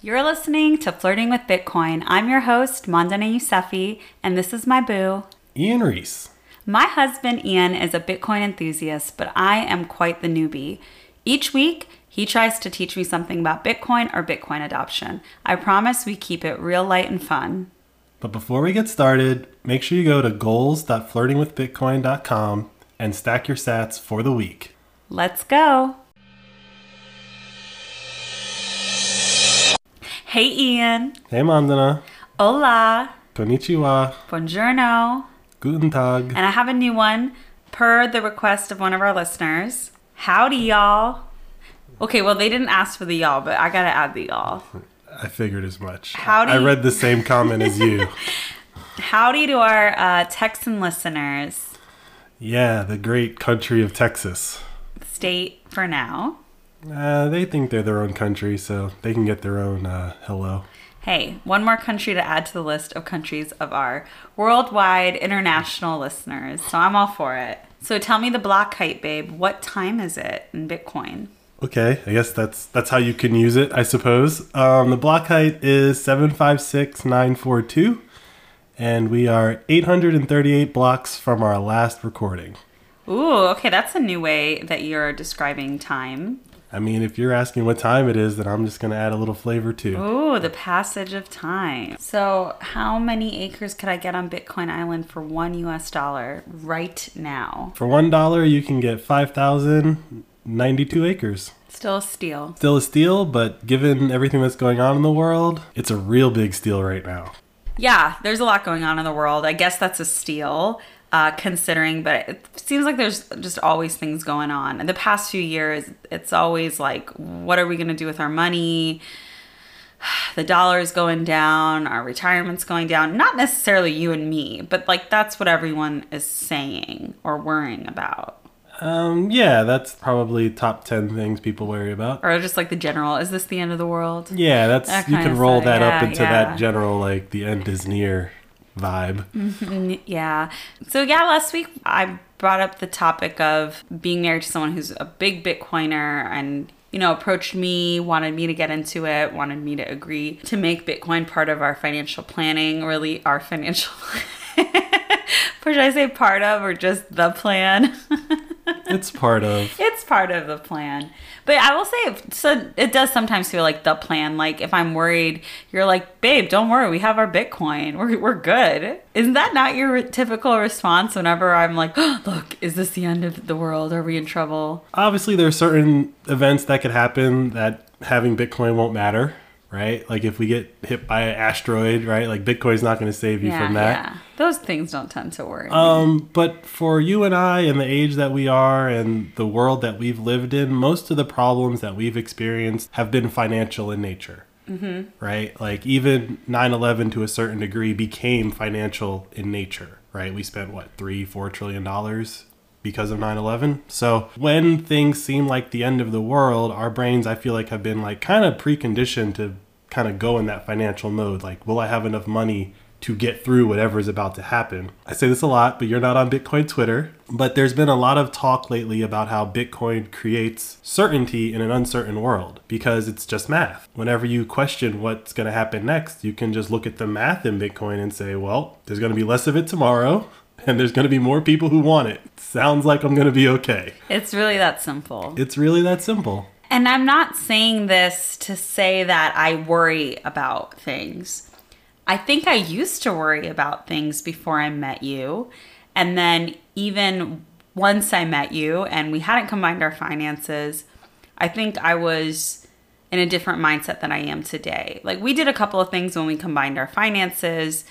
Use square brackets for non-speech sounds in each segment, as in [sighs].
You're listening to Flirting with Bitcoin. I'm your host, Mandana Yousefi, and this is my boo. Ian Reese. My husband, Ian, is a Bitcoin enthusiast, but I am quite the newbie. Each week, he tries to teach me something about Bitcoin or Bitcoin adoption. I promise we keep it real light and fun. But before we get started, make sure you go to goals.flirtingwithbitcoin.com and stack your sats for the week. Let's go. Hey, Ian. Hey, Mandana. Hola. Konnichiwa. Buongiorno. Guten Tag. And I have a new one per the request of one of our listeners. Howdy, y'all. Okay, well, they didn't ask for the y'all, but I gotta add the y'all. I figured as much. Howdy. I read the same comment as you. [laughs] Howdy to our uh, Texan listeners. Yeah, the great country of Texas. State for now. Uh, they think they're their own country, so they can get their own uh, hello. Hey, one more country to add to the list of countries of our worldwide international listeners. So I'm all for it. So tell me the block height, babe. What time is it in Bitcoin? Okay, I guess that's that's how you can use it, I suppose. Um, the block height is seven five six nine four two, and we are eight hundred and thirty-eight blocks from our last recording. Ooh, okay, that's a new way that you're describing time. I mean, if you're asking what time it is, then I'm just gonna add a little flavor too. Ooh, the passage of time. So, how many acres could I get on Bitcoin Island for one US dollar right now? For one dollar, you can get five thousand ninety-two acres. Still a steal. Still a steal, but given everything that's going on in the world, it's a real big steal right now. Yeah, there's a lot going on in the world. I guess that's a steal. Uh, considering, but it seems like there's just always things going on. In the past few years, it's always like, what are we going to do with our money? [sighs] The dollar is going down, our retirement's going down. Not necessarily you and me, but like that's what everyone is saying or worrying about. Um, yeah, that's probably top ten things people worry about. Or just like the general, is this the end of the world? Yeah, that's That you can roll thing. that up into yeah. that general like the end is near vibe. Mm, Yeah. So yeah, last week I brought up the topic of being married to someone who's a big Bitcoiner and you know approached me, wanted me to get into it, wanted me to agree to make Bitcoin part of our financial planning, really our financial [laughs] should I say part of or just the plan? [laughs] It's part of it's part of the plan. But I will say, so it does sometimes feel like the plan. Like if I'm worried, you're like, babe, don't worry, we have our Bitcoin. We're, we're good. Isn't that not your typical response whenever I'm like, oh, look, is this the end of the world? Are we in trouble? obviously there are certain events that could happen that having Bitcoin won't matter, right? Like if we get hit by an asteroid, right? Like Bitcoin's not going to save you yeah, from that. yeah. Those things don't tend to worry. Um, but for you and I, and the age that we are, and the world that we've lived in, most of the problems that we've experienced have been financial in nature. Mm-hmm. Right? Like even 9 11 to a certain degree became financial in nature, right? We spent what, three, four trillion dollars because of 9 11? So when things seem like the end of the world, our brains, I feel like, have been like kind of preconditioned to kind of go in that financial mode. Like, will I have enough money to get through whatever is about to happen. I say this a lot, but you're not on Bitcoin Twitter. But there's been a lot of talk lately about how Bitcoin creates certainty in an uncertain world because it's just math. Whenever you question what's going to happen next, you can just look at the math in Bitcoin and say, well, there's going to be less of it tomorrow. And there's going to be more people who want it. Sounds like I'm going to be okay. it's really that simple. It's really that simple. And I'm not saying this to say that I worry about things. I think I used to worry about things before I met you. And then even once I met you and we hadn't combined our finances, I think I was in a different mindset than I am today. Like we did a couple of things when we combined our finances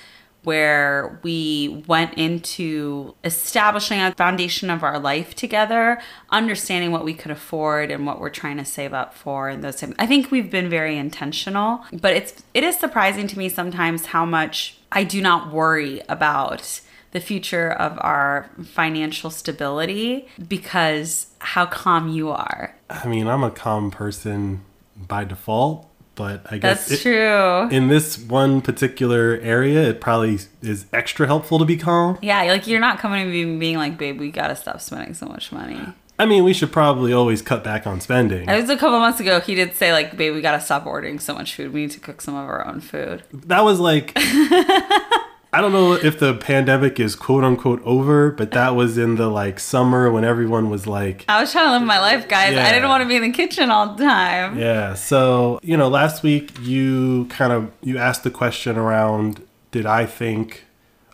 where we went into establishing a foundation of our life together, understanding what we could afford and what we're trying to save up for and those things. I think we've been very intentional, but it's it is surprising to me sometimes how much I do not worry about the future of our financial stability because how calm you are. I mean, I'm a calm person by default, but I guess That's it- true. in this one particular area, it probably is extra helpful to be calm. yeah, like you're not coming to me being like, babe, we gotta stop spending so much money. I mean, we should probably always cut back on spending. It was a couple months ago. He did say like, "Babe, we gotta stop ordering so much food. We need to cook some of our own food." That was like [laughs] I don't know if the pandemic is quote unquote over, but that was in the like summer when everyone was like I was trying to live my life, guys. Yeah. I didn't want to be in the kitchen all the time. Yeah. So, you know, last week you kind of you asked the question around did I think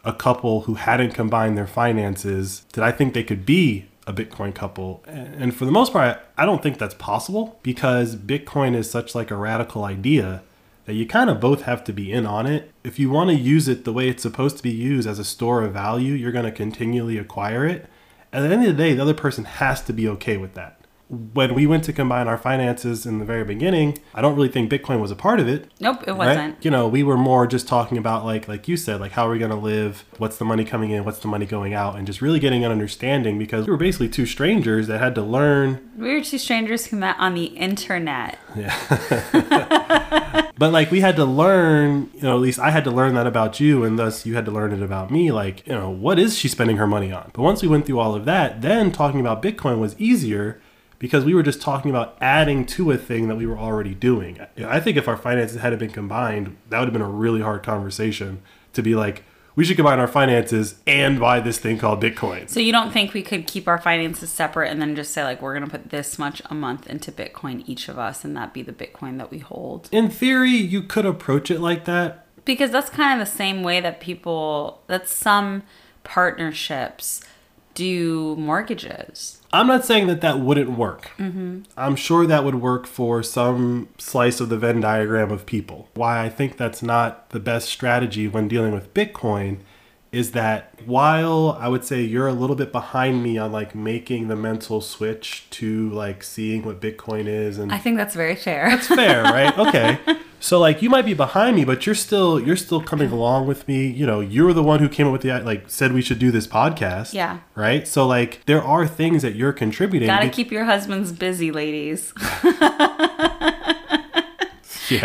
a couple who hadn't combined their finances, did I think they could be a Bitcoin couple? And for the most part, I don't think that's possible because Bitcoin is such like a radical idea that you kind of both have to be in on it. If you want to use it the way it's supposed to be used as a store of value, you're going to continually acquire it. At the end of the day, the other person has to be okay with that when we went to combine our finances in the very beginning, I don't really think Bitcoin was a part of it. Nope, it right? wasn't. You know, we were more just talking about like like you said, like how are we going to live? What's the money coming in? What's the money going out? And just really getting an understanding because we were basically two strangers that had to learn. We were two strangers who met on the internet. Yeah. [laughs] But like we had to learn, you know, at least I had to learn that about you and thus you had to learn it about me like, you know, what is she spending her money on? But once we went through all of that, then talking about Bitcoin was easier because we were just talking about adding to a thing that we were already doing. I think if our finances hadn't been combined, that would have been a really hard conversation to be like, we should combine our finances and buy this thing called Bitcoin. So you don't think we could keep our finances separate and then just say like we're going to put this much a month into Bitcoin each of us and that be the Bitcoin that we hold? In theory, you could approach it like that. Because that's kind of the same way that people that some partnerships do mortgages. I'm not saying that that wouldn't work. Mm-hmm. I'm sure that would work for some slice of the Venn diagram of people. Why I think that's not the best strategy when dealing with Bitcoin is that while I would say you're a little bit behind me on like making the mental switch to like seeing what Bitcoin is and I think that's very fair. that's fair, [laughs] right? Okay. So like you might be behind me, but you're still you're still coming along with me. You know, you're the one who came up with the like said we should do this podcast. Yeah. Right. So like there are things that you're contributing. Gotta keep your husbands busy, ladies. [laughs] [laughs] yeah.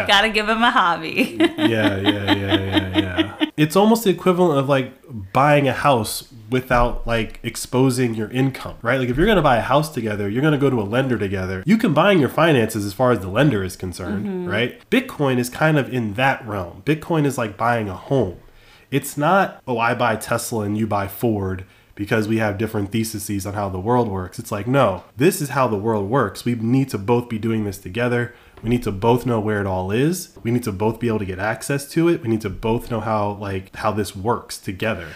Gotta give him a hobby. yeah, yeah, yeah, yeah, yeah. It's almost the equivalent of like buying a house without like exposing your income, right? Like if you're gonna buy a house together, you're gonna go to a lender together. You combine your finances as far as the lender is concerned, mm-hmm. right? Bitcoin is kind of in that realm. Bitcoin is like buying a home. It's not, oh, I buy Tesla and you buy Ford because we have different theses on how the world works. It's like, no, this is how the world works. We need to both be doing this together. We need to both know where it all is. We need to both be able to get access to it. We need to both know how like how this works together.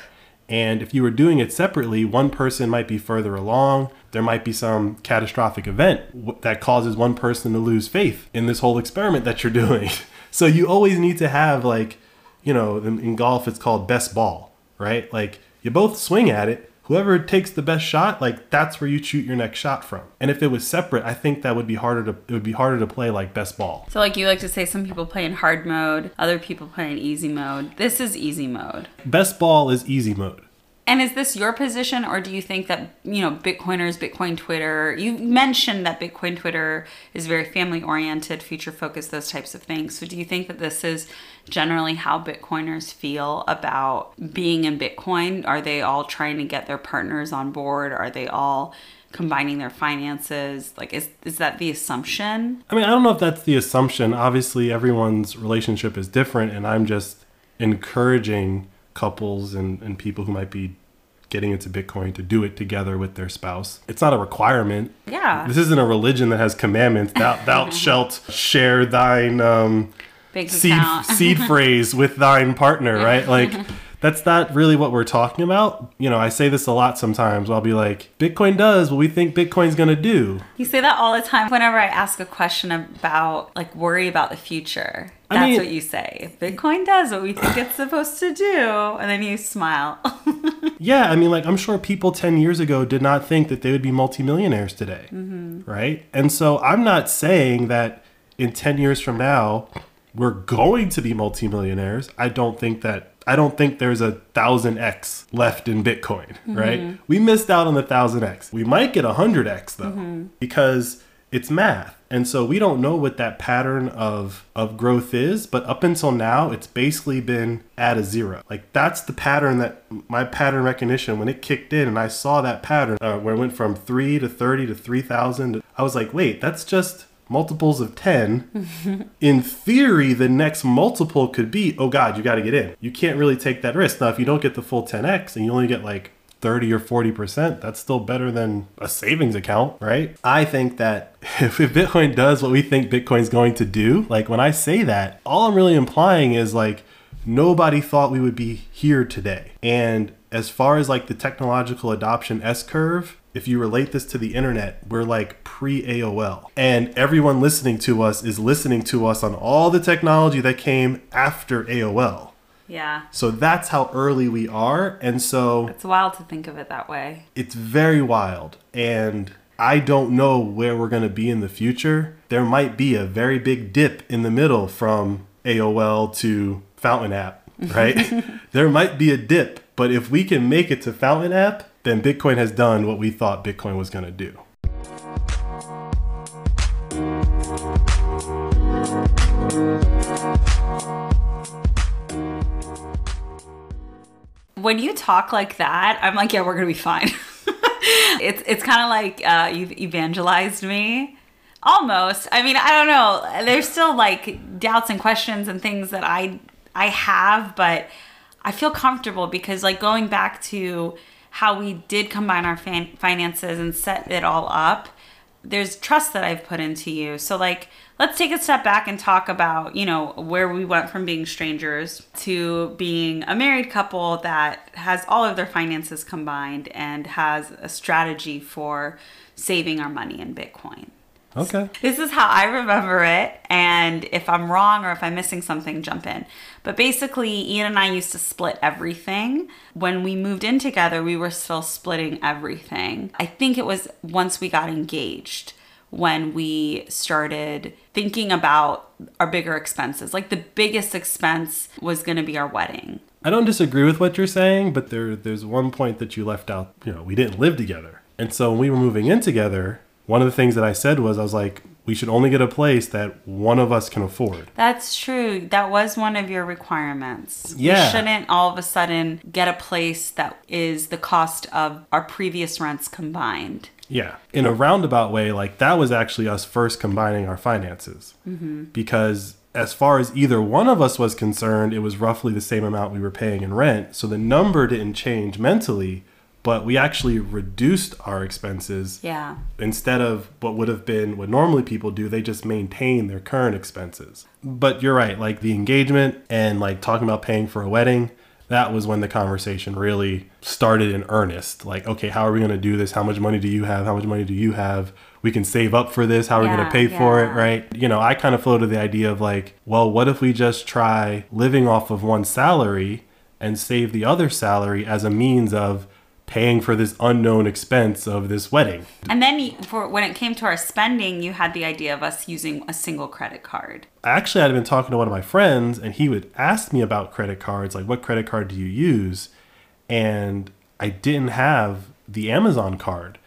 And if you were doing it separately, one person might be further along. There might be some catastrophic event that causes one person to lose faith in this whole experiment that you're [laughs] doing. So you always need to have like, you know, in, in golf it's called best ball, right? Like you both swing at it. Whoever takes the best shot, like that's where you shoot your next shot from. And if it was separate, I think that would be harder to it would be harder to play like best ball. so like you like to say some people play in hard mode, other people play in easy mode. This is easy mode. Best ball is easy mode. And is this your position, or do you think that you know Bitcoiners, Bitcoin Twitter? You mentioned that Bitcoin Twitter is very family oriented, future focused, those types of things. So, do you think that this is generally how Bitcoiners feel about being in Bitcoin? Are they all trying to get their partners on board? Are they all combining their finances? Like, is is that the assumption? I mean, I don't know if that's the assumption. Obviously, everyone's relationship is different, and I'm just encouraging couples and, and people who might be getting into Bitcoin to do it together with their spouse. It's not a requirement. Yeah, This isn't a religion that has commandments. Thou, thou [laughs] shalt share thine um, big seed seed [laughs] phrase with thine partner, right? Like [laughs] that's not really what we're talking about. You know, I say this a lot sometimes. I'll be like, Bitcoin does what we think Bitcoin's gonna do. You say that all the time whenever I ask a question about, like, worry about the future. I That's mean- what you say. Bitcoin does what we think it's supposed to do. And then you smile. [laughs] Yeah, I mean, like, I'm sure people 10 years ago did not think that they would be multimillionaires today, mm-hmm. right? And so I'm not saying that in 10 years from now, we're going to be multimillionaires. I don't think that. I don't think there's a thousand X left in Bitcoin, right? We missed out on the thousand X. We might get a hundred X though, because it's math. And so we don't know what that pattern of of growth is, but up until now it's basically been at a zero. Like that's the pattern that my pattern recognition when it kicked in and I saw that pattern uh, where it went from 3 to 30 to 3000, I was like, "Wait, that's just multiples of 10 [laughs] in theory the next multiple could be oh god you got to get in you can't really take that risk now if you don't get the full 10x and you only get like 30 or 40%, that's still better than a savings account, right? I think that [laughs] if Bitcoin does what we think Bitcoin's going to do, like when I say that, all I'm really implying is like nobody thought we would be here today. And as far as like the technological adoption S curve, if you relate this to the internet, we're like pre AOL. And everyone listening to us is listening to us on all the technology that came after AOL. Yeah. So that's how early we are. And so It's wild to think of it that way. it's very wild. And I don't know where we're going to be in the future. There might be a very big dip in the middle from AOL to Fountain App, right? [laughs] there might be a dip. But if we can make it to Fountain App, then Bitcoin has done what we thought Bitcoin was going to do. When you talk like that, I'm like, yeah, we're gonna be fine. [laughs] it's it's kind of like uh, you've evangelized me, almost. I mean, I don't know. There's still like doubts and questions and things that I I have, but I feel comfortable because like going back to how we did combine our fan- finances and set it all up. There's trust that I've put into you. So like let's take a step back and talk about, you know, where we went from being strangers to being a married couple that has all of their finances combined and has a strategy for saving our money in Bitcoin. Okay. This is how I remember it. And if I'm wrong or if I'm missing something, jump in. But basically, Ian and I used to split everything. When we moved in together, we were still splitting everything. I think it was once we got engaged when we started thinking about our bigger expenses. Like the biggest expense was going to be our wedding. I don't disagree with what you're saying, but there there's one point that you left out. You know, we didn't live together. And so when we were moving in together, one of the things that I said was I was like, we should only get a place that one of us can afford. That's true. That was one of your requirements. Yeah. We shouldn't all of a sudden get a place that is the cost of our previous rents combined. Yeah. In a roundabout way, like that was actually us first combining our finances. Mm-hmm. Because as far as either one of us was concerned, it was roughly the same amount we were paying in rent. So the number didn't change mentally, but we actually reduced our expenses Yeah. instead of what would have been what normally people do, they just maintain their current expenses. But you're right, like the engagement and like talking about paying for a wedding, that was when the conversation really started in earnest. Like, okay, how are we going to do this? How much money do you have? How much money do you have? We can save up for this. How are we going to pay for it? Right. You know, I kind of floated the idea of like, well, what if we just try living off of one salary and save the other salary as a means of paying for this unknown expense of this wedding? And then you- for when it came to our spending, you had the idea of us using a single credit card. actually I'd been talking to one of my friends and he would ask me about credit cards, like what credit card do you use? And I didn't have the Amazon card.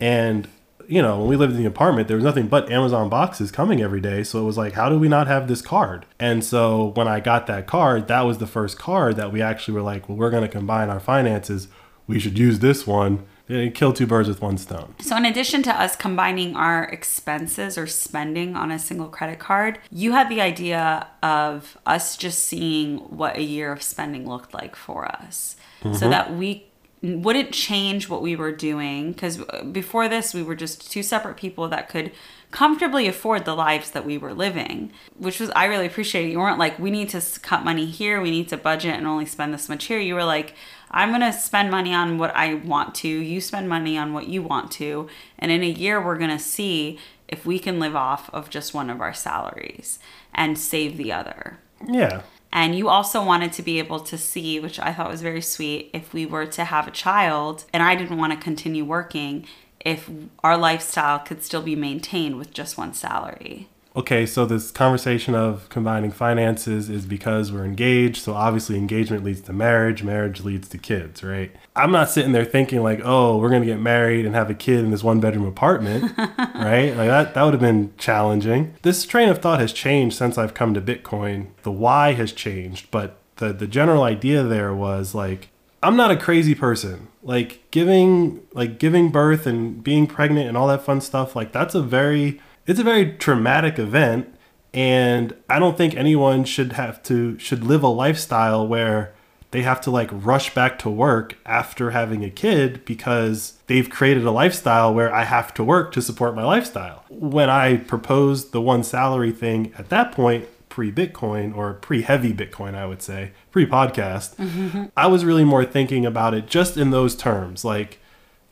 And you know, when we lived in the apartment, there was nothing but Amazon boxes coming every day. So it was like, how do we not have this card? And so when I got that card, that was the first card that we actually were like, well, we're going to combine our finances. We should use this one and kill two birds with one stone. So, in addition to us combining our expenses or spending on a single credit card, you had the idea of us just seeing what a year of spending looked like for us so mm-hmm. that we wouldn't change what we were doing. Because before this, we were just two separate people that could comfortably afford the lives that we were living, which was, I really appreciate. You weren't like, we need to cut money here, we need to budget and only spend this much here. You were like, I'm going to spend money on what I want to. You spend money on what you want to. And in a year, we're going to see if we can live off of just one of our salaries and save the other. Yeah. And you also wanted to be able to see, which I thought was very sweet, if we were to have a child and I didn't want to continue working, if our lifestyle could still be maintained with just one salary. Okay, so this conversation of combining finances is because we're engaged. So obviously, engagement leads to marriage, marriage leads to kids, right? I'm not sitting there thinking like, oh, we're gonna get married and have a kid in this one bedroom apartment, [laughs] right? Like that that would have been challenging. This train of thought has changed since I've come to Bitcoin. The why has changed, but the the general idea there was like I'm not a crazy person. Like giving like giving birth and being pregnant and all that fun stuff, like that's a very it's a very traumatic event and I don't think anyone should have to should live a lifestyle where they have to like rush back to work after having a kid because they've created a lifestyle where I have to work to support my lifestyle. When I proposed the one salary thing at that point, pre Bitcoin or pre heavy Bitcoin, I would say, pre podcast, mm-hmm. I was really more thinking about it just in those terms. Like,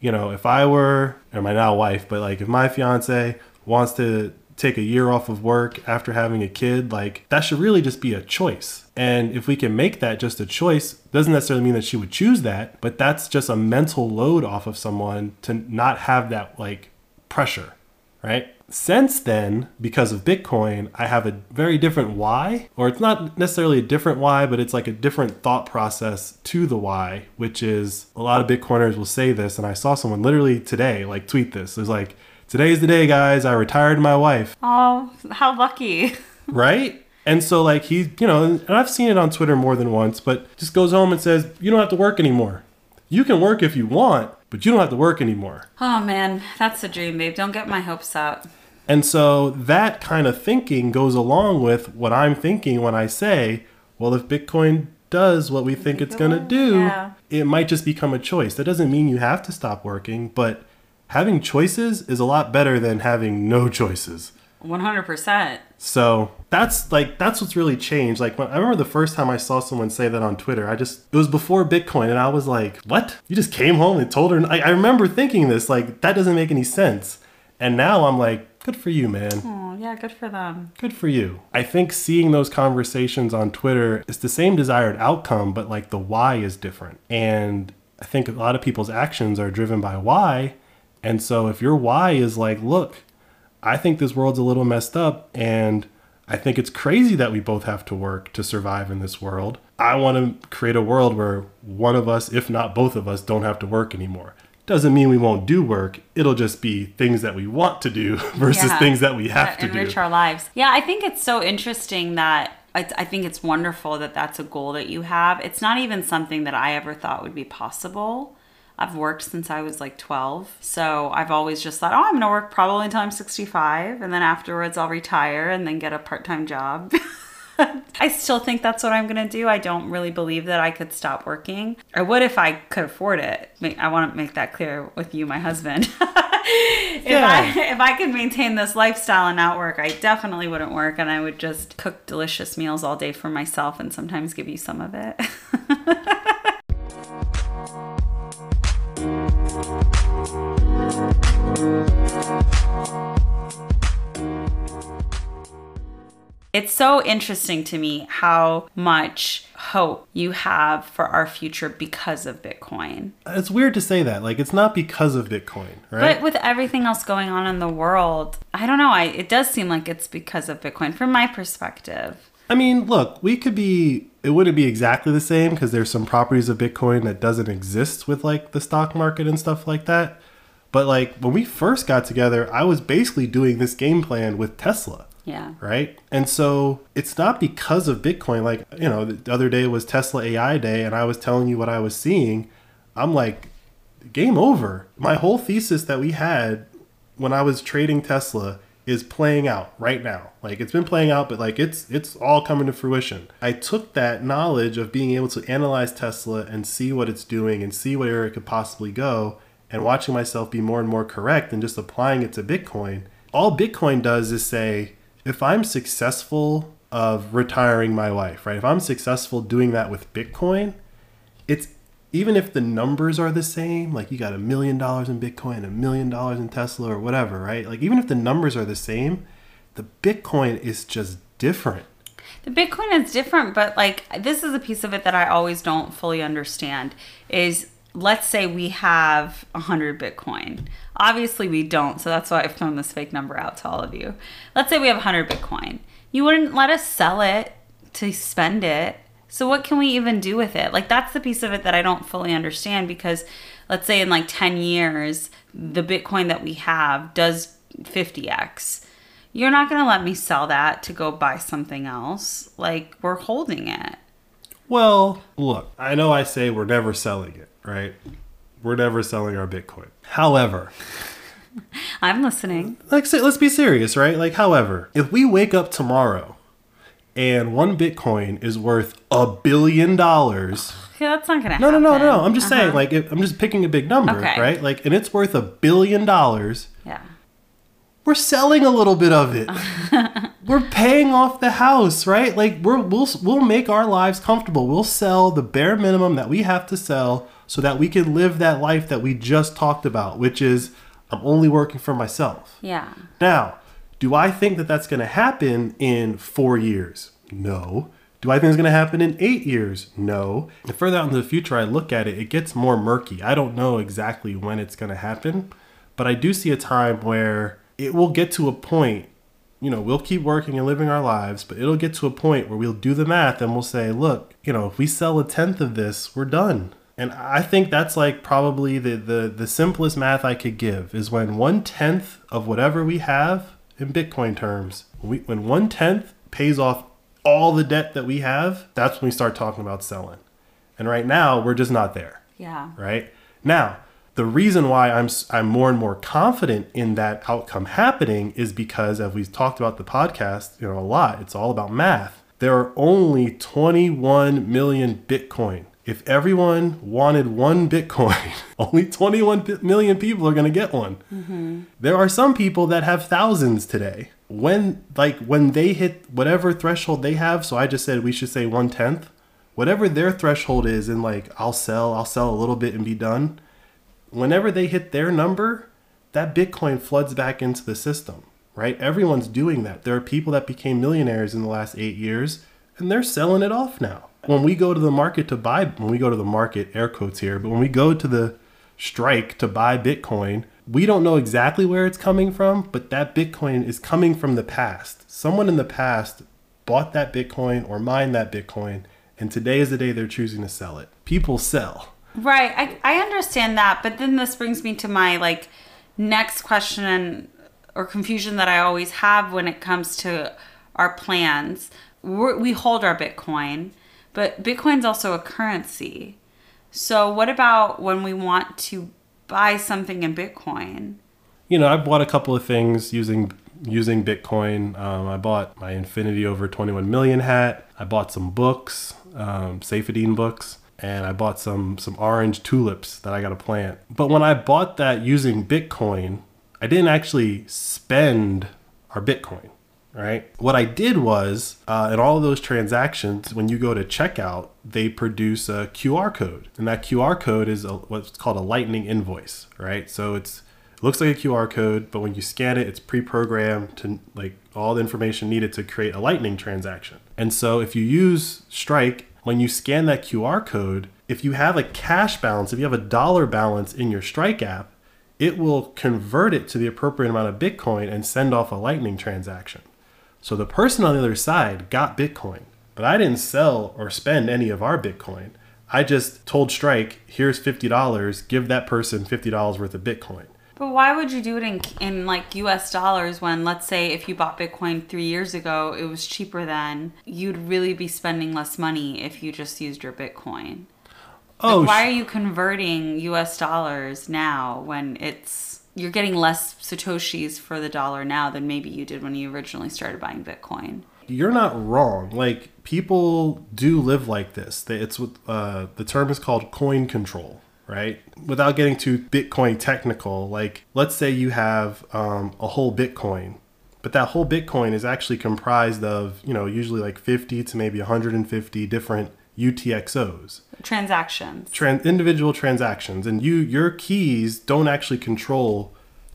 you know, if I were, or my now wife, but like if my fiance wants to take a year off of work after having a kid, like that should really just be a choice. And if we can make that just a choice, doesn't necessarily mean that she would choose that, but that's just a mental load off of someone to not have that like pressure, right? Since then, because of Bitcoin, I have a very different why, or it's not necessarily a different why, but it's like a different thought process to the why, which is a lot of Bitcoiners will say this, and I saw someone literally today like tweet this. It was like, today's the day, guys. I retired my wife. Oh, how lucky. [laughs] right? And so, like, he, you know, and I've seen it on Twitter more than once, but just goes home and says, You don't have to work anymore. You can work if you want, but you don't have to work anymore. Oh, man. That's a dream, babe. Don't get my hopes up. And so, that kind of thinking goes along with what I'm thinking when I say, Well, if Bitcoin does what we think it's going to do, yeah. it might just become a choice. That doesn't mean you have to stop working, but having choices is a lot better than having no choices. 100%. So that's like that's what's really changed. Like when I remember the first time I saw someone say that on Twitter, I just it was before Bitcoin, and I was like, "What? You just came home and told her?" I, I remember thinking this like that doesn't make any sense. And now I'm like, "Good for you, man." Oh yeah, good for them. Good for you. I think seeing those conversations on Twitter is the same desired outcome, but like the why is different. And I think a lot of people's actions are driven by why and so if your why is like, look, I think this world's a little messed up and I think it's crazy that we both have to work to survive in this world. I want to create a world where one of us, if not both of us, don't have to work anymore. Doesn't mean we won't do work. It'll just be things that we want to do [laughs] versus yeah, things that we have to enrich do. Enrich our lives. Yeah, I think it's so interesting that I, I think it's wonderful that that's a goal that you have. It's not even something that I ever thought would be possible. I've worked since I was like 12. So I've always just thought, oh, I'm going to work probably until I'm 65. And then afterwards, I'll retire and then get a part time job. [laughs] I still think that's what I'm going to do. I don't really believe that I could stop working. I would if I could afford it. I want to make that clear with you, my husband. [laughs] if yeah. I if I could maintain this lifestyle and not work, I definitely wouldn't work and I would just cook delicious meals all day for myself and sometimes give you some of it. [laughs] It's so interesting to me how much hope you have for our future because of Bitcoin. It's weird to say that. Like it's not because of Bitcoin, right? But with everything else going on in the world, I don't know. I it does seem like it's because of Bitcoin from my perspective. I mean, look, we could be it wouldn't be exactly the same because there's some properties of Bitcoin that doesn't exist with like the stock market and stuff like that. But like when we first got together, I was basically doing this game plan with Tesla. Yeah. Right. And so it's not because of Bitcoin. Like, you know, the other day was Tesla AI day, and I was telling you what I was seeing. I'm like, game over. My whole thesis that we had when I was trading Tesla is playing out right now. Like it's been playing out, but like it's it's all coming to fruition. I took that knowledge of being able to analyze Tesla and see what it's doing and see where it could possibly go and watching myself be more and more correct and just applying it to Bitcoin. All Bitcoin does is say, if I'm successful of retiring my wife, right? If I'm successful doing that with Bitcoin, it's even if the numbers are the same, like you got a million dollars in Bitcoin, a million dollars in Tesla or whatever, right? Like even if the numbers are the same, the Bitcoin is just different. The Bitcoin is different, but like this is a piece of it that I always don't fully understand is let's say we have 100 Bitcoin. Obviously, we don't. So that's why I've thrown this fake number out to all of you. Let's say we have 100 Bitcoin. You wouldn't let us sell it to spend it. So what can we even do with it? Like that's the piece of it that I don't fully understand because let's say in like 10 years the Bitcoin that we have does 50x. You're not going to let me sell that to go buy something else. Like we're holding it. Well, look, I know I say we're never selling it, right? We're never selling our Bitcoin. However, [laughs] I'm listening. like say, let's be serious, right? Like however, if we wake up tomorrow and one Bitcoin is worth a billion dollars, [sighs] Yeah, that's not gonna happen. no, no, no, no. I'm just saying, Uh-huh. like, if, I'm just picking a big number, Okay. right? Like, and it's worth a billion dollars. yeah. We're selling a little bit of it. [laughs] we're paying off the house, right? Like, we're we'll we'll make our lives comfortable. We'll sell the bare minimum that we have to sell so that we can live that life that we just talked about, which is I'm only working for myself. Yeah. Now, do I think that that's going to happen in four years? No. Do I think it's going to happen in eight years? No. The further out into the future I look at it, it gets more murky. I don't know exactly when it's going to happen, but I do see a time where it will get to a point. You know, we'll keep working and living our lives, but it'll get to a point where we'll do the math and we'll say, look, you know, if we sell a tenth of this, we're done. And I think that's like probably the, the, the simplest math I could give is when one tenth of whatever we have in Bitcoin terms, when, we, when one tenth pays off all the debt that we have, that's when we start talking about selling. And right now, we're just not there Yeah. right? Now, the reason why I'm I'm more and more confident in that outcome happening is because as we've talked about the podcast, you know, a lot, it's all about math. There are only 21 million Bitcoin. If everyone wanted one Bitcoin, [laughs] only 21 million people are going to get one. Mm-hmm. There are some people that have thousands today. When like when they hit whatever threshold they have, so I just said we should say one tenth. Whatever their threshold is, and like I'll sell, I'll sell a little bit and be done. Whenever they hit their number, that Bitcoin floods back into the system, right? Everyone's doing that. There are people that became millionaires in the last eight years, and they're selling it off now. When we go to the market to buy, when we go to the market, air quotes here, but when we go to the strike to buy Bitcoin, we don't know exactly where it's coming from, but that Bitcoin is coming from the past. Someone in the past bought that Bitcoin or mined that Bitcoin, and today is the day they're choosing to sell it. People sell. Right. I, I understand that, but then this brings me to my like next question or confusion that I always have when it comes to our plans. We're, we hold our Bitcoin, but Bitcoin's also a currency. So what about when we want to buy something in Bitcoin? you know, I bought a couple of things using using Bitcoin. Um, I bought my Infinity Over 21 Million hat. I bought some books, um, Saifedean books, and I bought some some orange tulips that I got to plant. But when I bought that using Bitcoin, I didn't actually spend our Bitcoin. Right. What I did was, uh, in all of those transactions, when you go to checkout, they produce a QR code, and that QR code is a, what's called a Lightning invoice. Right. So it's it looks like a QR code, but when you scan it, it's pre-programmed to like all the information needed to create a Lightning transaction. And so if you use Strike, when you scan that QR code, if you have a cash balance, if you have a dollar balance in your Strike app, it will convert it to the appropriate amount of Bitcoin and send off a Lightning transaction. So the person on the other side got Bitcoin, but I didn't sell or spend any of our Bitcoin. I just told Strike, here's $50, give that person $50 worth of Bitcoin. But why would you do it in in like U.S. dollars when, let's say, if you bought Bitcoin three years ago, it was cheaper then? You'd really be spending less money if you just used your Bitcoin. Oh, Like, why are you converting U.S. dollars now when it's you're getting less satoshis for the dollar now than maybe you did when you originally started buying Bitcoin? you're not wrong. Like people do live like this. It's uh, the term is called coin control, right? Without getting too Bitcoin technical, like let's say you have um, a whole Bitcoin, but that whole Bitcoin is actually comprised of you know usually like 50 to maybe 150 different UTXOs. Transactions. tran- individual transactions and you your keys don't actually control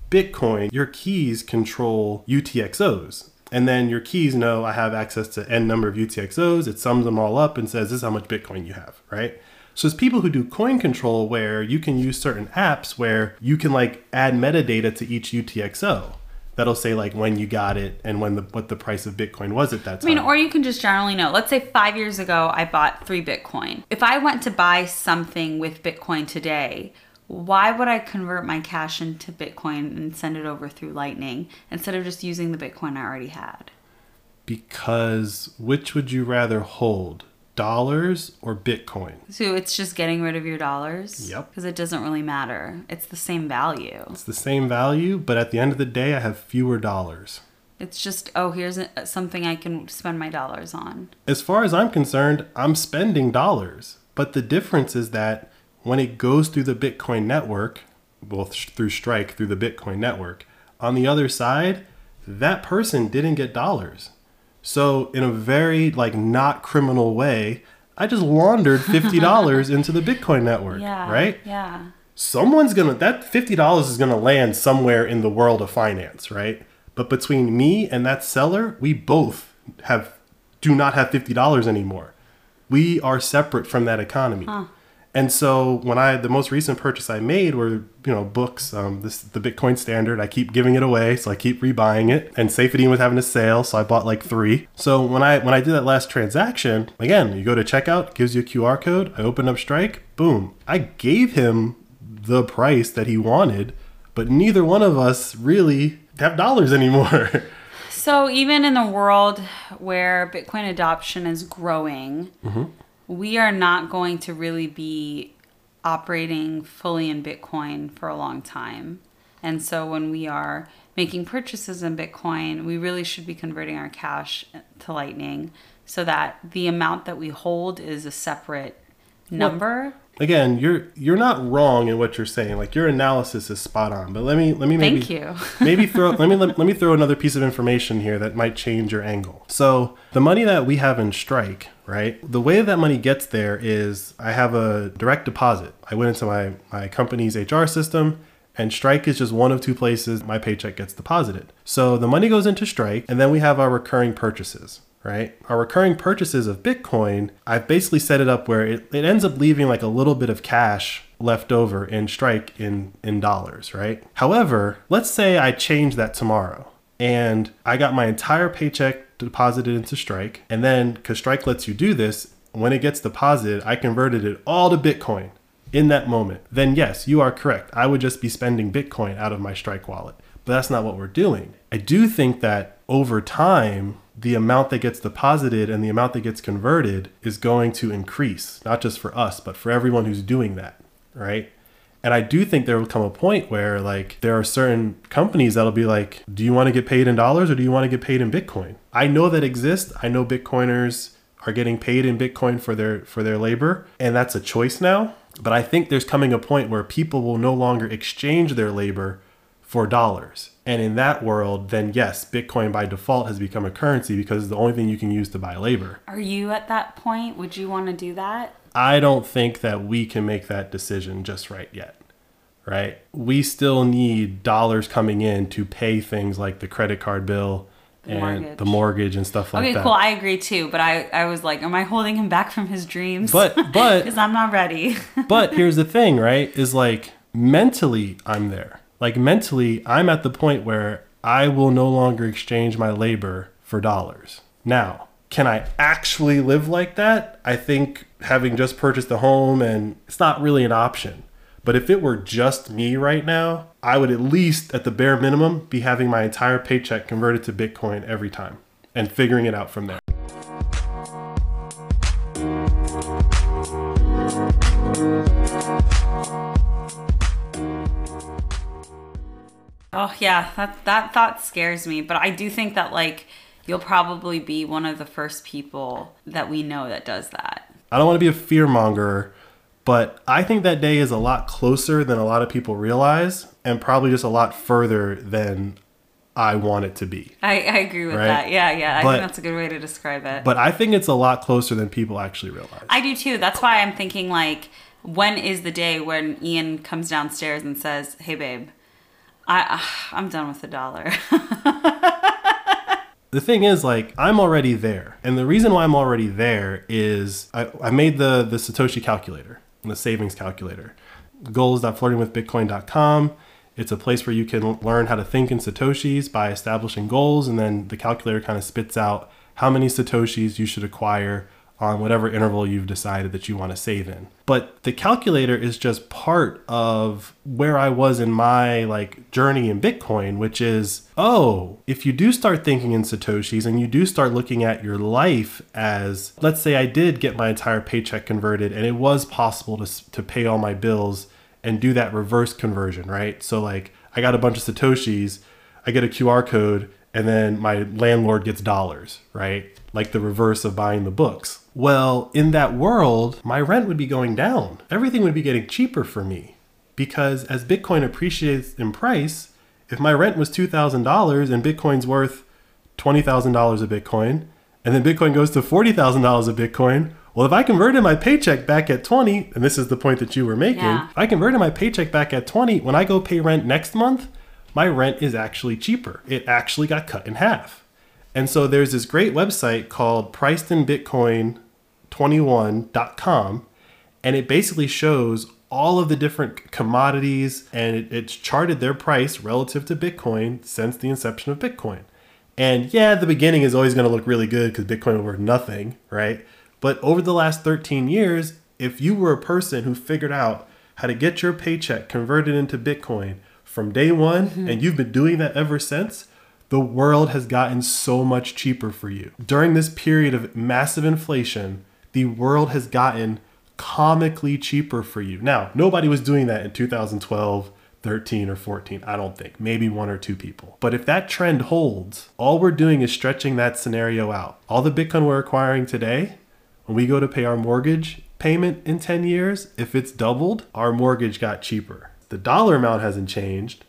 bitcoin your keys control utxos and then your keys know i have access to n number of utxos it sums them all up and says this is how much bitcoin you have right So it's people who do coin control where you can use certain apps where you can like add metadata to each UTXO. That'll say like when you got it and when the what the price of Bitcoin was at that time. I mean, or you can just generally know. Let's say five years ago, I bought three Bitcoin. If I went to buy something with Bitcoin today, why would I convert my cash into Bitcoin and send it over through Lightning instead of just using the Bitcoin I already had? because which would you rather hold? Dollars or Bitcoin? So it's just getting rid of your dollars? Yep. Because it doesn't really matter. It's the same value. It's the same value, but at the end of the day I have fewer dollars. It's just, oh, here's something I can spend my dollars on. As far as I'm concerned, I'm spending dollars. But the difference is that when it goes through the Bitcoin network, well, through Strike, through the Bitcoin network, on the other side, that person didn't get dollars. So, in a very like not criminal way, I just laundered fifty dollars [laughs] into the Bitcoin network, Yeah. right? Yeah. someone's gonna that fifty dollars is gonna land somewhere in the world of finance, right? But between me and that seller, we both have do not have fifty dollars anymore. We are separate from that economy. And so when I the most recent purchase I made were you know books. Um, this the Bitcoin Standard. I keep giving it away, so I keep rebuying it. And Saifedean was having a sale, so I bought like three. So when I when I did that last transaction, again, you go to checkout, gives you a QR code. I open up Strike, boom. I gave him the price that he wanted, but neither one of us really have dollars anymore. [laughs] So even in the world where Bitcoin adoption is growing, Mm-hmm. We are not going to really be operating fully in Bitcoin for a long time. And so when we are making purchases in Bitcoin, we really should be converting our cash to Lightning so that the amount that we hold is a separate number. Again, you're you're not wrong in what you're saying. Like your analysis is spot on. But let me let me maybe Thank you. [laughs] maybe throw let me let, let me throw another piece of information here that might change your angle. So the money that we have in Strike, right? The way that money gets there is I have a direct deposit. I went into my my company's HR system. And Strike is just one of two places my paycheck gets deposited. So the money goes into Strike, and then we have our recurring purchases, right? Our recurring purchases of Bitcoin, I've basically set it up where it, it ends up leaving like a little bit of cash left over in Strike in, in dollars, right? However, let's say I change that tomorrow and I got my entire paycheck deposited into Strike, and then because Strike lets you do this, when it gets deposited, I converted it all to Bitcoin in that moment, then yes, you are correct. I would just be spending Bitcoin out of my Strike wallet. But that's not what we're doing. I do think that over time, the amount that gets deposited and the amount that gets converted is going to increase, not just for us, but for everyone who's doing that, right? And I do think there will come a point where, like, there are certain companies that'll be like, do you want to get paid in dollars or do you want to get paid in Bitcoin? I know that exists. I know Bitcoiners are getting paid in Bitcoin for their for their labor, and that's a choice now. But I think there's coming a point where people will no longer exchange their labor for dollars. And in that world, then yes, Bitcoin by default has become a currency because it's the only thing you can use to buy labor. Are you at that point? Would you want to do that? I don't think that we can make that decision just right yet. Right? We still need dollars coming in to pay things like the credit card bill and Mortgage. the mortgage and stuff like Okay, that. Okay, cool. I agree too. But I, I was like, am I holding him back from his dreams? But [laughs] but because I'm not ready. but here's the thing, right? Is like mentally I'm there. Like mentally I'm at the point where I will no longer exchange my labor for dollars. Now, can I actually live like that? I think having just purchased a home and it's not really an option. But if it were just me right now, I would at least at the bare minimum be having my entire paycheck converted to Bitcoin every time and figuring it out from there. Oh yeah, that that thought scares me. But I do think that like you'll probably be one of the first people that we know that does that. I don't want to be a fear monger, but I think that day is a lot closer than a lot of people realize, and probably just a lot further than I want it to be. I, I agree with Right. that. Yeah, yeah. I think that's a good way to describe it. But I think it's a lot closer than people actually realize. I do too. That's why I'm thinking like, when is the day when Ian comes downstairs and says, "Hey, babe, I [sighs] I'm done with the dollar." [laughs] the thing is, like, I'm already there, and the reason why I'm already there is I, I made the the Satoshi calculator, the savings calculator. Goals.flirtingwithbitcoin.com. It's a place where you can learn how to think in Satoshis by establishing goals, and then the calculator kind of spits out how many Satoshis you should acquire on whatever interval you've decided that you want to save in. But the calculator is just part of where I was in my like journey in Bitcoin, which is, oh, if you do start thinking in satoshis and you do start looking at your life as let's say I did get my entire paycheck converted and it was possible to to pay all my bills and do that reverse conversion, right? So like I got a bunch of satoshis, I get a QR code and then my landlord gets dollars, right? Like the reverse of buying the books. Well, in that world, my rent would be going down. Everything would be getting cheaper for me because as Bitcoin appreciates in price, if my rent was $2,000 and Bitcoin's worth $20,000 a Bitcoin, and then Bitcoin goes to $40,000 a Bitcoin, well, if I converted my paycheck back at 20, and this is the point that you were making, Yeah. if I converted my paycheck back at 20, when I go pay rent next month, my rent is actually cheaper. It actually got cut in half. And so there's this great website called pricedinbitcoin21.com and it basically shows all of the different commodities and it, it's charted their price relative to Bitcoin since the inception of Bitcoin. And yeah, the beginning is always going to look really good because Bitcoin was worth nothing, right? But over the last 13 years, if you were a person who figured out how to get your paycheck converted into Bitcoin from day one mm-hmm. and you've been doing that ever since, the world has gotten so much cheaper for you. During this period of massive inflation, the world has gotten comically cheaper for you. Now, nobody was doing that in 2012, 13, or 14. I don't think. Maybe one or two people. But if that trend holds, all we're doing is stretching that scenario out. All the Bitcoin we're acquiring today, when we go to pay our mortgage payment in 10 years, if it's doubled, our mortgage got cheaper. The dollar amount hasn't changed,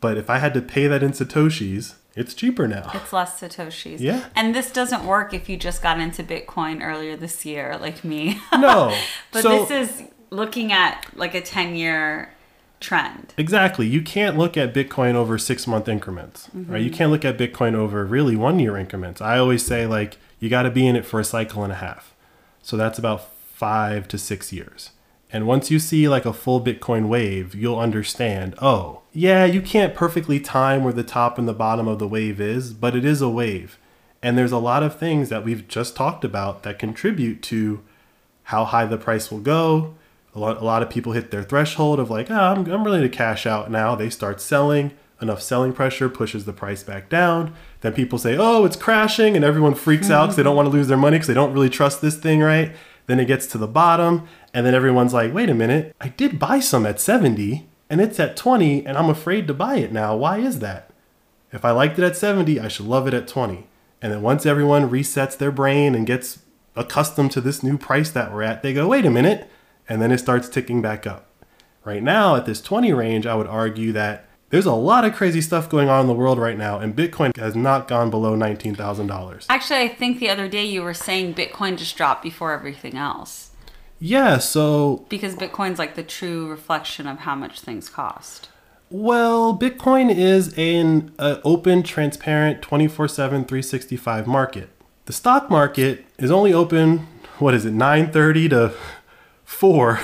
but if I had to pay that in Satoshis, it's cheaper now. It's less Satoshis. Yeah. And this doesn't work if you just got into Bitcoin earlier this year, like me. [laughs] No. but so, this is looking at like a 10 year trend. Exactly. You can't look at Bitcoin over six month increments, right? Mm-hmm. You can't look at Bitcoin over really one year increments. I always say, like, you got to be in it for a cycle and a half. So that's about five to six years. And once you see like a full Bitcoin wave, you'll understand oh, yeah, you can't perfectly time where the top and the bottom of the wave is, but it is a wave. And there's a lot of things that we've just talked about that contribute to how high the price will go. A lot, a lot of people hit their threshold of like, oh, I'm, I'm ready to cash out now. They start selling. Enough selling pressure pushes the price back down. Then people say, oh, it's crashing, and everyone freaks out because they don't hmm. want to lose their money because they don't really trust this thing, right? Then it gets to the bottom, and then everyone's like, wait a minute, I did buy some at 70, and it's at 20, and I'm afraid to buy it now. Why is that? If I liked it at 70, I should love it at 20. And then once everyone resets their brain and gets accustomed to this new price that we're at, they go, wait a minute. And then it starts ticking back up. Right now, at this 20 range, I would argue that there's a lot of crazy stuff going on in the world right now, and Bitcoin has not gone below $19,000. Actually, I think the other day you were saying Bitcoin just dropped before everything else. Yeah, so, Because Bitcoin's like the true reflection of how much things cost. well, Bitcoin is an uh, open, transparent, 24 7, 365 market. The stock market is only open, what is it, 9.30 to 4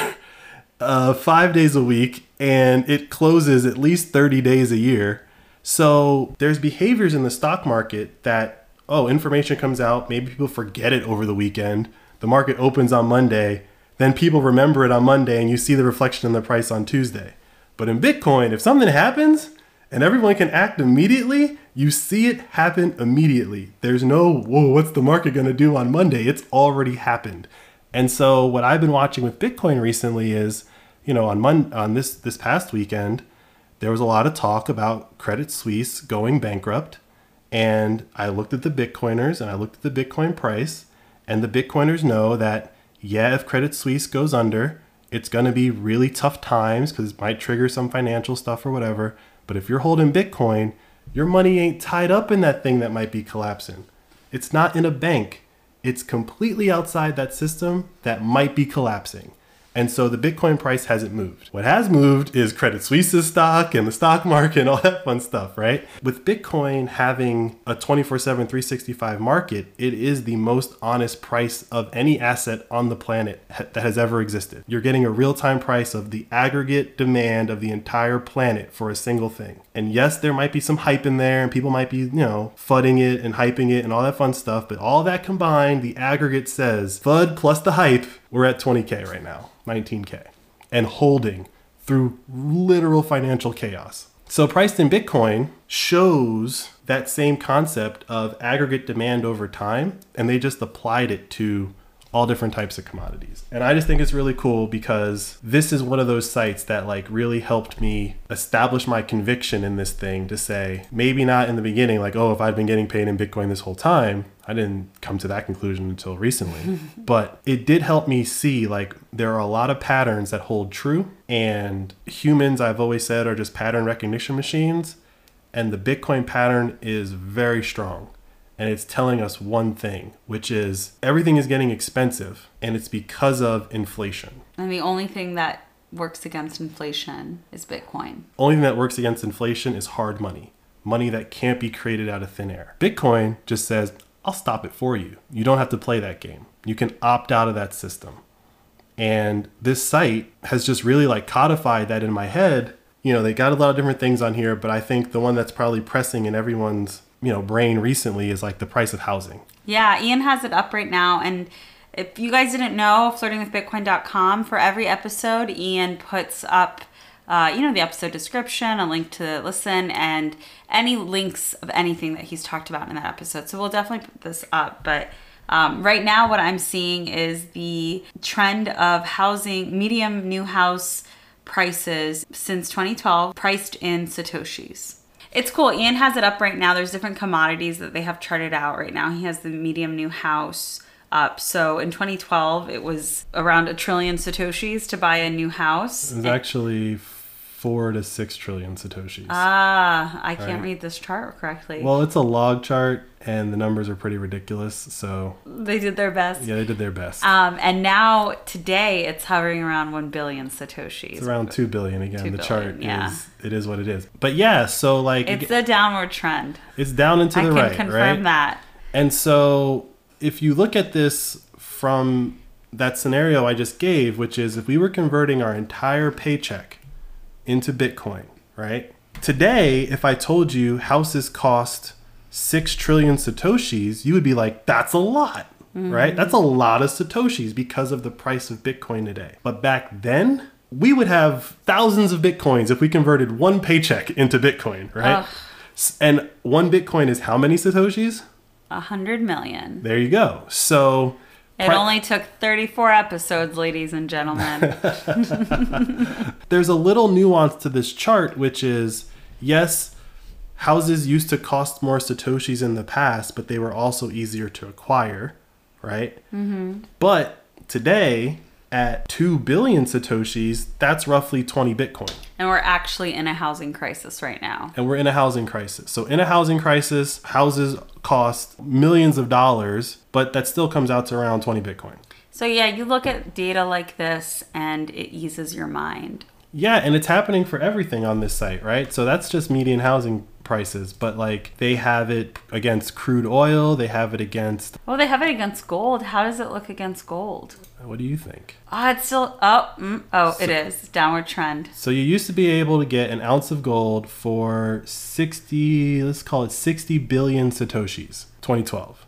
uh, five days a week and it closes at least 30 days a year. So there's behaviors in the stock market that, oh, information comes out, maybe people forget it over the weekend. The market opens on Monday, then people remember it on Monday and you see the reflection in the price on Tuesday. But in Bitcoin, if something happens and everyone can act immediately, you see it happen immediately. There's no, whoa, what's the market going to do on Monday? It's already happened. And so what I've been watching with Bitcoin recently is, you know, on Mon- on this this past weekend, there was a lot of talk about Credit Suisse going bankrupt, and I looked at the Bitcoiners and I looked at the Bitcoin price, and the Bitcoiners know that yeah, if Credit Suisse goes under, it's going to be really tough times because it might trigger some financial stuff or whatever. But if you're holding Bitcoin, your money ain't tied up in that thing that might be collapsing. It's not in a bank. It's completely outside that system that might be collapsing. And so the Bitcoin price hasn't moved. What has moved is Credit Suisse's stock and the stock market and all that fun stuff, right? With Bitcoin having a 24 7, 365 market, it is the most honest price of any asset on the planet that has ever existed. You're getting a real time price of the aggregate demand of the entire planet for a single thing. And yes, there might be some hype in there and people might be, you know, fudding it and hyping it and all that fun stuff, but all that combined, the aggregate says FUD plus the hype, we're at 20K right now, 19K, and holding through literal financial chaos. So, priced in Bitcoin shows that same concept of aggregate demand over time, and they just applied it to all different types of commodities. And I just think it's really cool because this is one of those sites that like really helped me establish my conviction in this thing to say maybe not in the beginning like oh if I'd been getting paid in bitcoin this whole time, I didn't come to that conclusion until recently. [laughs] but it did help me see like there are a lot of patterns that hold true and humans I've always said are just pattern recognition machines and the bitcoin pattern is very strong and it's telling us one thing, which is everything is getting expensive, and it's because of inflation. And the only thing that works against inflation is Bitcoin. Only thing that works against inflation is hard money, money that can't be created out of thin air. Bitcoin just says, I'll stop it for you. You don't have to play that game. You can opt out of that system. And this site has just really like codified that in my head. You know, they got a lot of different things on here, but I think the one that's probably pressing in everyone's you know brain recently is like the price of housing. Yeah, Ian has it up right now and if you guys didn't know, flirtingwithbitcoin.com for every episode, Ian puts up uh, you know, the episode description, a link to listen, and any links of anything that he's talked about in that episode. So we'll definitely put this up. But um, right now, what I'm seeing is the trend of housing, medium new house prices since 2012, priced in Satoshis. It's cool. Ian has it up right now. There's different commodities that they have charted out right now. He has the medium new house up. So in 2012, it was around a trillion satoshis to buy a new house. It was actually four to six trillion satoshis. Ah, I can't Right. read this chart correctly. well, it's a log chart, and the numbers are pretty ridiculous. So they did their best. yeah, they did their best. Um, and now today it's hovering around 1 billion satoshis. it's around two billion again. Two the billion, chart yeah. is it is what it is. But yeah, so like It's a downward trend. it's down into I the right. I can confirm right? that. And so if you look at this from that scenario I just gave, which is if we were converting our entire paycheck into Bitcoin, right? Today, if I told you houses cost 6 trillion satoshis, you would be like, that's a lot, right? That's a lot of satoshis because of the price of Bitcoin today. But back then, we would have thousands of Bitcoins if we converted one paycheck into Bitcoin, right? Ugh. And one Bitcoin is how many satoshis? A hundred million. There you go. So It pri- only took 34 episodes, ladies and gentlemen. [laughs] [laughs] there's a little nuance to this chart, which is yes, houses used to cost more satoshis in the past, but they were also easier to acquire, right? Mm-hmm. But today, at 2 billion satoshis, that's roughly 20 Bitcoin. and we're actually in a housing crisis right now. And we're in a housing crisis. So, in a housing crisis, houses cost millions of dollars, but that still comes out to around 20 Bitcoin. So, yeah, you look at data like this and it eases your mind. Yeah, and it's happening for everything on this site, right? So that's just median housing prices, but like they have it against crude oil, they have it against Oh, they have it against gold. How does it look against gold? what do you think? Oh, it's still. Oh, mm, oh, it is downward trend. So you used to be able to get an ounce of gold for 60, let's call it 60 billion satoshis, 2012.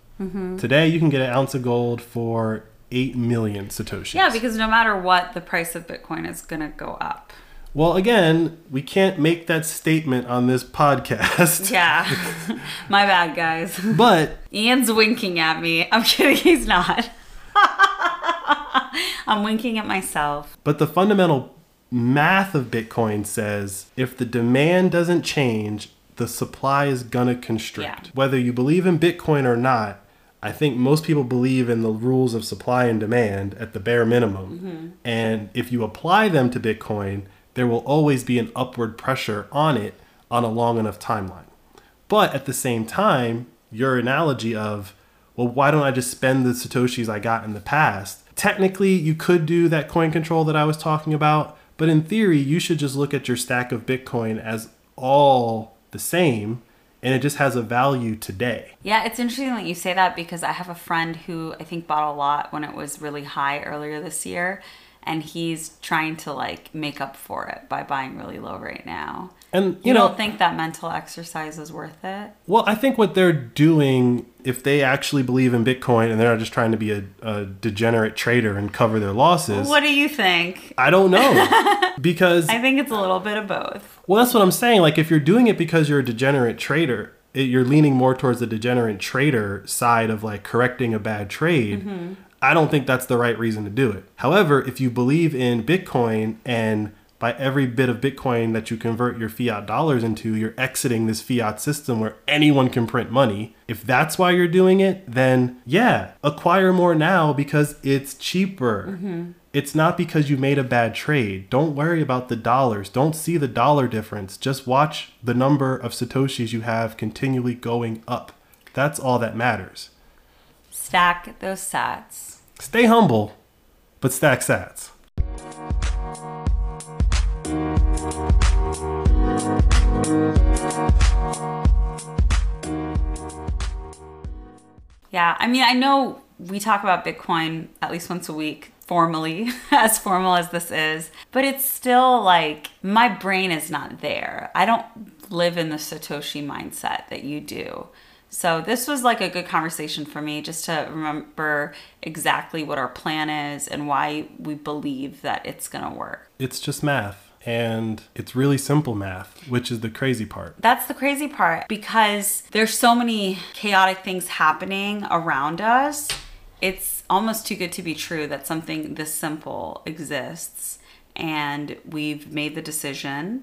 Today you can get an ounce of gold for 8 million satoshis. Yeah, because no matter what, the price of Bitcoin is gonna go up. Well, again, we can't make that statement on this podcast. Yeah, [laughs] my bad, guys. But Ian's winking at me. I'm [laughs] kidding. He's not. [laughs] I'm winking at myself. But the fundamental math of Bitcoin says if the demand doesn't change, the supply is going to constrict. Yeah. Whether you believe in Bitcoin or not, I think most people believe in the rules of supply and demand at the bare minimum. Mm-hmm. And if you apply them to Bitcoin, there will always be an upward pressure on it on a long enough timeline. But at the same time, your analogy of, well, why don't I just spend the Satoshis I got in the past? technically you could do that coin control that I was talking about, but in theory, you should just look at your stack of Bitcoin as all the same and it just has a value today. Yeah, it's interesting that you say that because I have a friend who I think bought a lot when it was really high earlier this year and he's trying to like make up for it by buying really low right now. And you, You, know, don't think that mental exercise is worth it? well, I think what they're doing, if they actually believe in Bitcoin and they're not just trying to be a, a degenerate trader and cover their losses, What do you think? I don't know. [laughs] because I think it's a little bit of both. Well, that's what I'm saying. Like, if you're doing it because you're a degenerate trader, it, you're leaning more towards the degenerate trader side of like correcting a bad trade. Mm-hmm. I don't think that's the right reason to do it. However, if you believe in Bitcoin and by every bit of Bitcoin that you convert your fiat dollars into, you're exiting this fiat system where anyone can print money. If that's why you're doing it, then yeah, acquire more now because it's cheaper. Mm-hmm. It's not because you made a bad trade. Don't worry about the dollars. Don't see the dollar difference. Just watch the number of Satoshis you have continually going up. That's all that matters. Stack those sats. Stay humble, but stack sats. Yeah, I mean, I know we talk about Bitcoin at least once a week, formally, [laughs] as formal as this is, but it's still like my brain is not there. I don't live in the Satoshi mindset that you do. So this was like a good conversation for me just to remember exactly what our plan is and why we believe that it's going to work. It's just math. And it's really simple math, which is the crazy part. That's the crazy part because there's so many chaotic things happening around us. It's almost too good to be true that something this simple exists and we've made the decision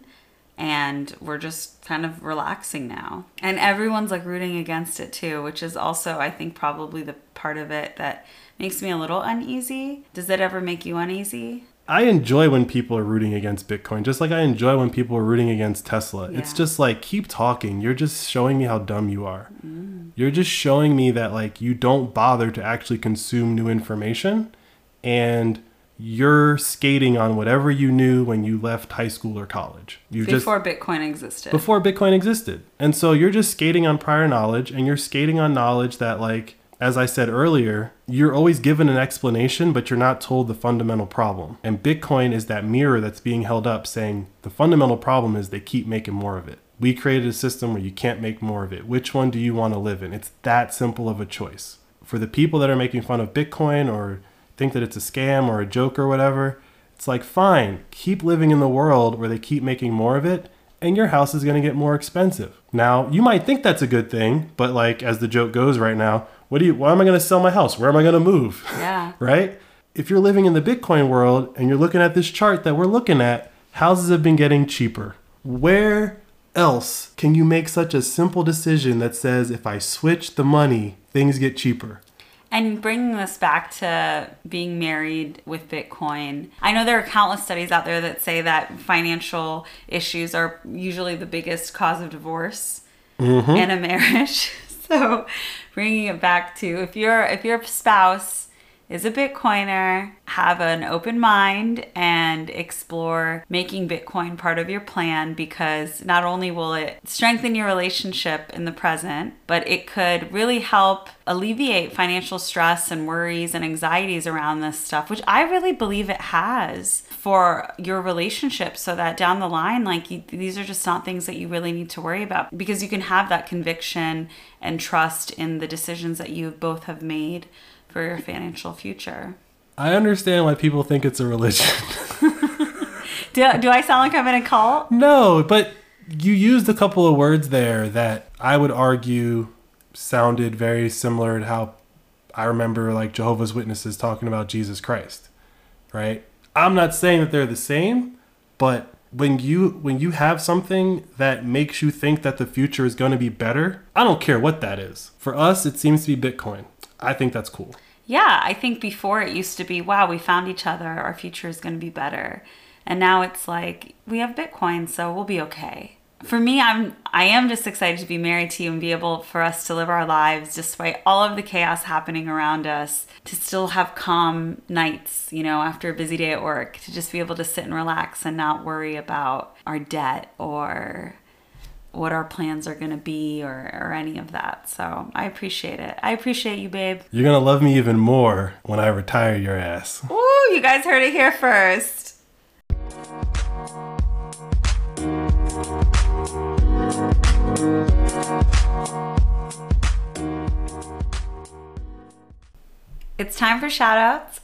and we're just kind of relaxing now. And everyone's like rooting against it too, which is also I think probably the part of it that makes me a little uneasy. Does that ever make you uneasy? I enjoy when people are rooting against Bitcoin, just like I enjoy when people are rooting against Tesla. It's just like, keep talking. You're just showing me how dumb you are. Mm. You're just showing me that, like, you don't bother to actually consume new information and you're skating on whatever you knew when you left high school or college. You just Before Bitcoin existed. before Bitcoin existed. And so you're just skating on prior knowledge and you're skating on knowledge that, like, as I said earlier, you're always given an explanation, but you're not told the fundamental problem. And Bitcoin is that mirror that's being held up saying the fundamental problem is they keep making more of it. We created a system where you can't make more of it. Which one do you want to live in? It's that simple of a choice. For the people that are making fun of Bitcoin or think that it's a scam or a joke or whatever, it's like, fine, keep living in the world where they keep making more of it, and your house is going to get more expensive. Now, you might think that's a good thing, but like as the joke goes right now, what do you why am I going to sell my house? Where am I going to move? yeah. [laughs] right? If you're living in the Bitcoin world and you're looking at this chart that we're looking at, houses have been getting cheaper. Where else can you make such a simple decision that says if I switch the money, things get cheaper? And bringing this back to being married with Bitcoin, I know there are countless studies out there that say that financial issues are usually the biggest cause of divorce mm-hmm. in a marriage. [laughs] So, bringing it back to if your if your spouse is a Bitcoiner, have an open mind and explore making Bitcoin part of your plan because not only will it strengthen your relationship in the present, but it could really help alleviate financial stress and worries and anxieties around this stuff, which I really believe it has for your relationship so that down the line like you, these are just not things that you really need to worry about because you can have that conviction and trust in the decisions that you both have made for your financial future. I understand why people think it's a religion. [laughs] [laughs] Do, do I sound like I'm in a cult? no, but you used a couple of words there that I would argue sounded very similar to how I remember like Jehovah's Witnesses talking about Jesus Christ, right? I'm not saying that they're the same, but when you when you have something that makes you think that the future is going to be better, I don't care what that is. For us, it seems to be Bitcoin. I think that's cool. Yeah, I think before it used to be, wow, we found each other, our future is going to be better. And now it's like, we have Bitcoin, so we'll be okay. for me, I'm I am just excited to be married to you and be able for us to live our lives despite all of the chaos happening around us, to still have calm nights, you know, after a busy day at work, to just be able to sit and relax and not worry about our debt or what our plans are going to be or, or any of that. So I appreciate it. I appreciate you, babe. You're gonna love me even more when I retire your ass. Ooh, you guys heard it here first. It's time for shoutouts.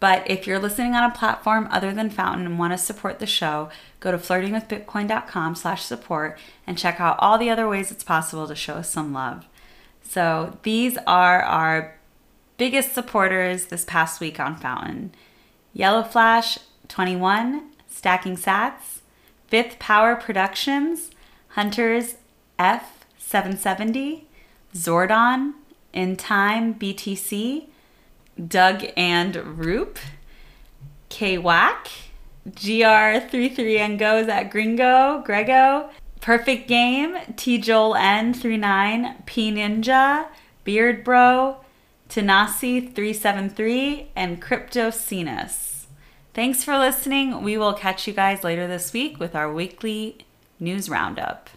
But if you're listening on a platform other than Fountain and want to support the show, go to flirtingwithbitcoin.com slash support and check out all the other ways it's possible to show us some love. So these are our biggest supporters this past week on Fountain. Yellow Flash 21, Stacking Sats, Fifth Power Productions, Hunters F770, Zordon, In Time BTC, Doug and Roop, K Wack, GR33 and goes at Gringo, Grego, Perfect Game, T Joel N39, P Ninja, Beard Bro, Tanasi 373, and Crypto Cenas. Thanks for listening. We will catch you guys later this week with our weekly news roundup.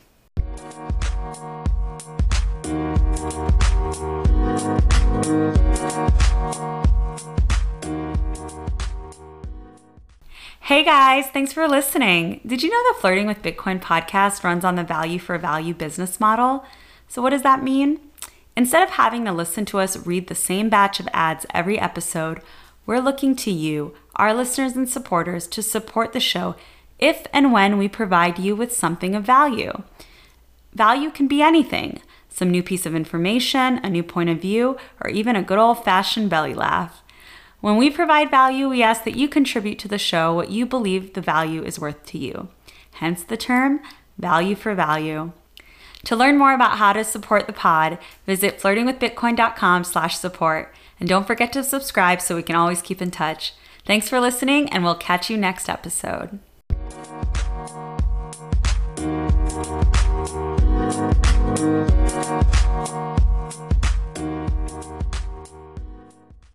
Hey guys, thanks for listening. Did you know the Flirting with Bitcoin podcast runs on the value for value business model? So, what does that mean? Instead of having to listen to us read the same batch of ads every episode, we're looking to you, our listeners and supporters, to support the show if and when we provide you with something of value. Value can be anything some new piece of information, a new point of view, or even a good old fashioned belly laugh. When we provide value, we ask that you contribute to the show what you believe the value is worth to you, hence the term value for value. To learn more about how to support the pod, visit flirtingwithbitcoin.com slash support. And don't forget to subscribe so we can always keep in touch. Thanks for listening, and we'll catch you next episode. Thank you.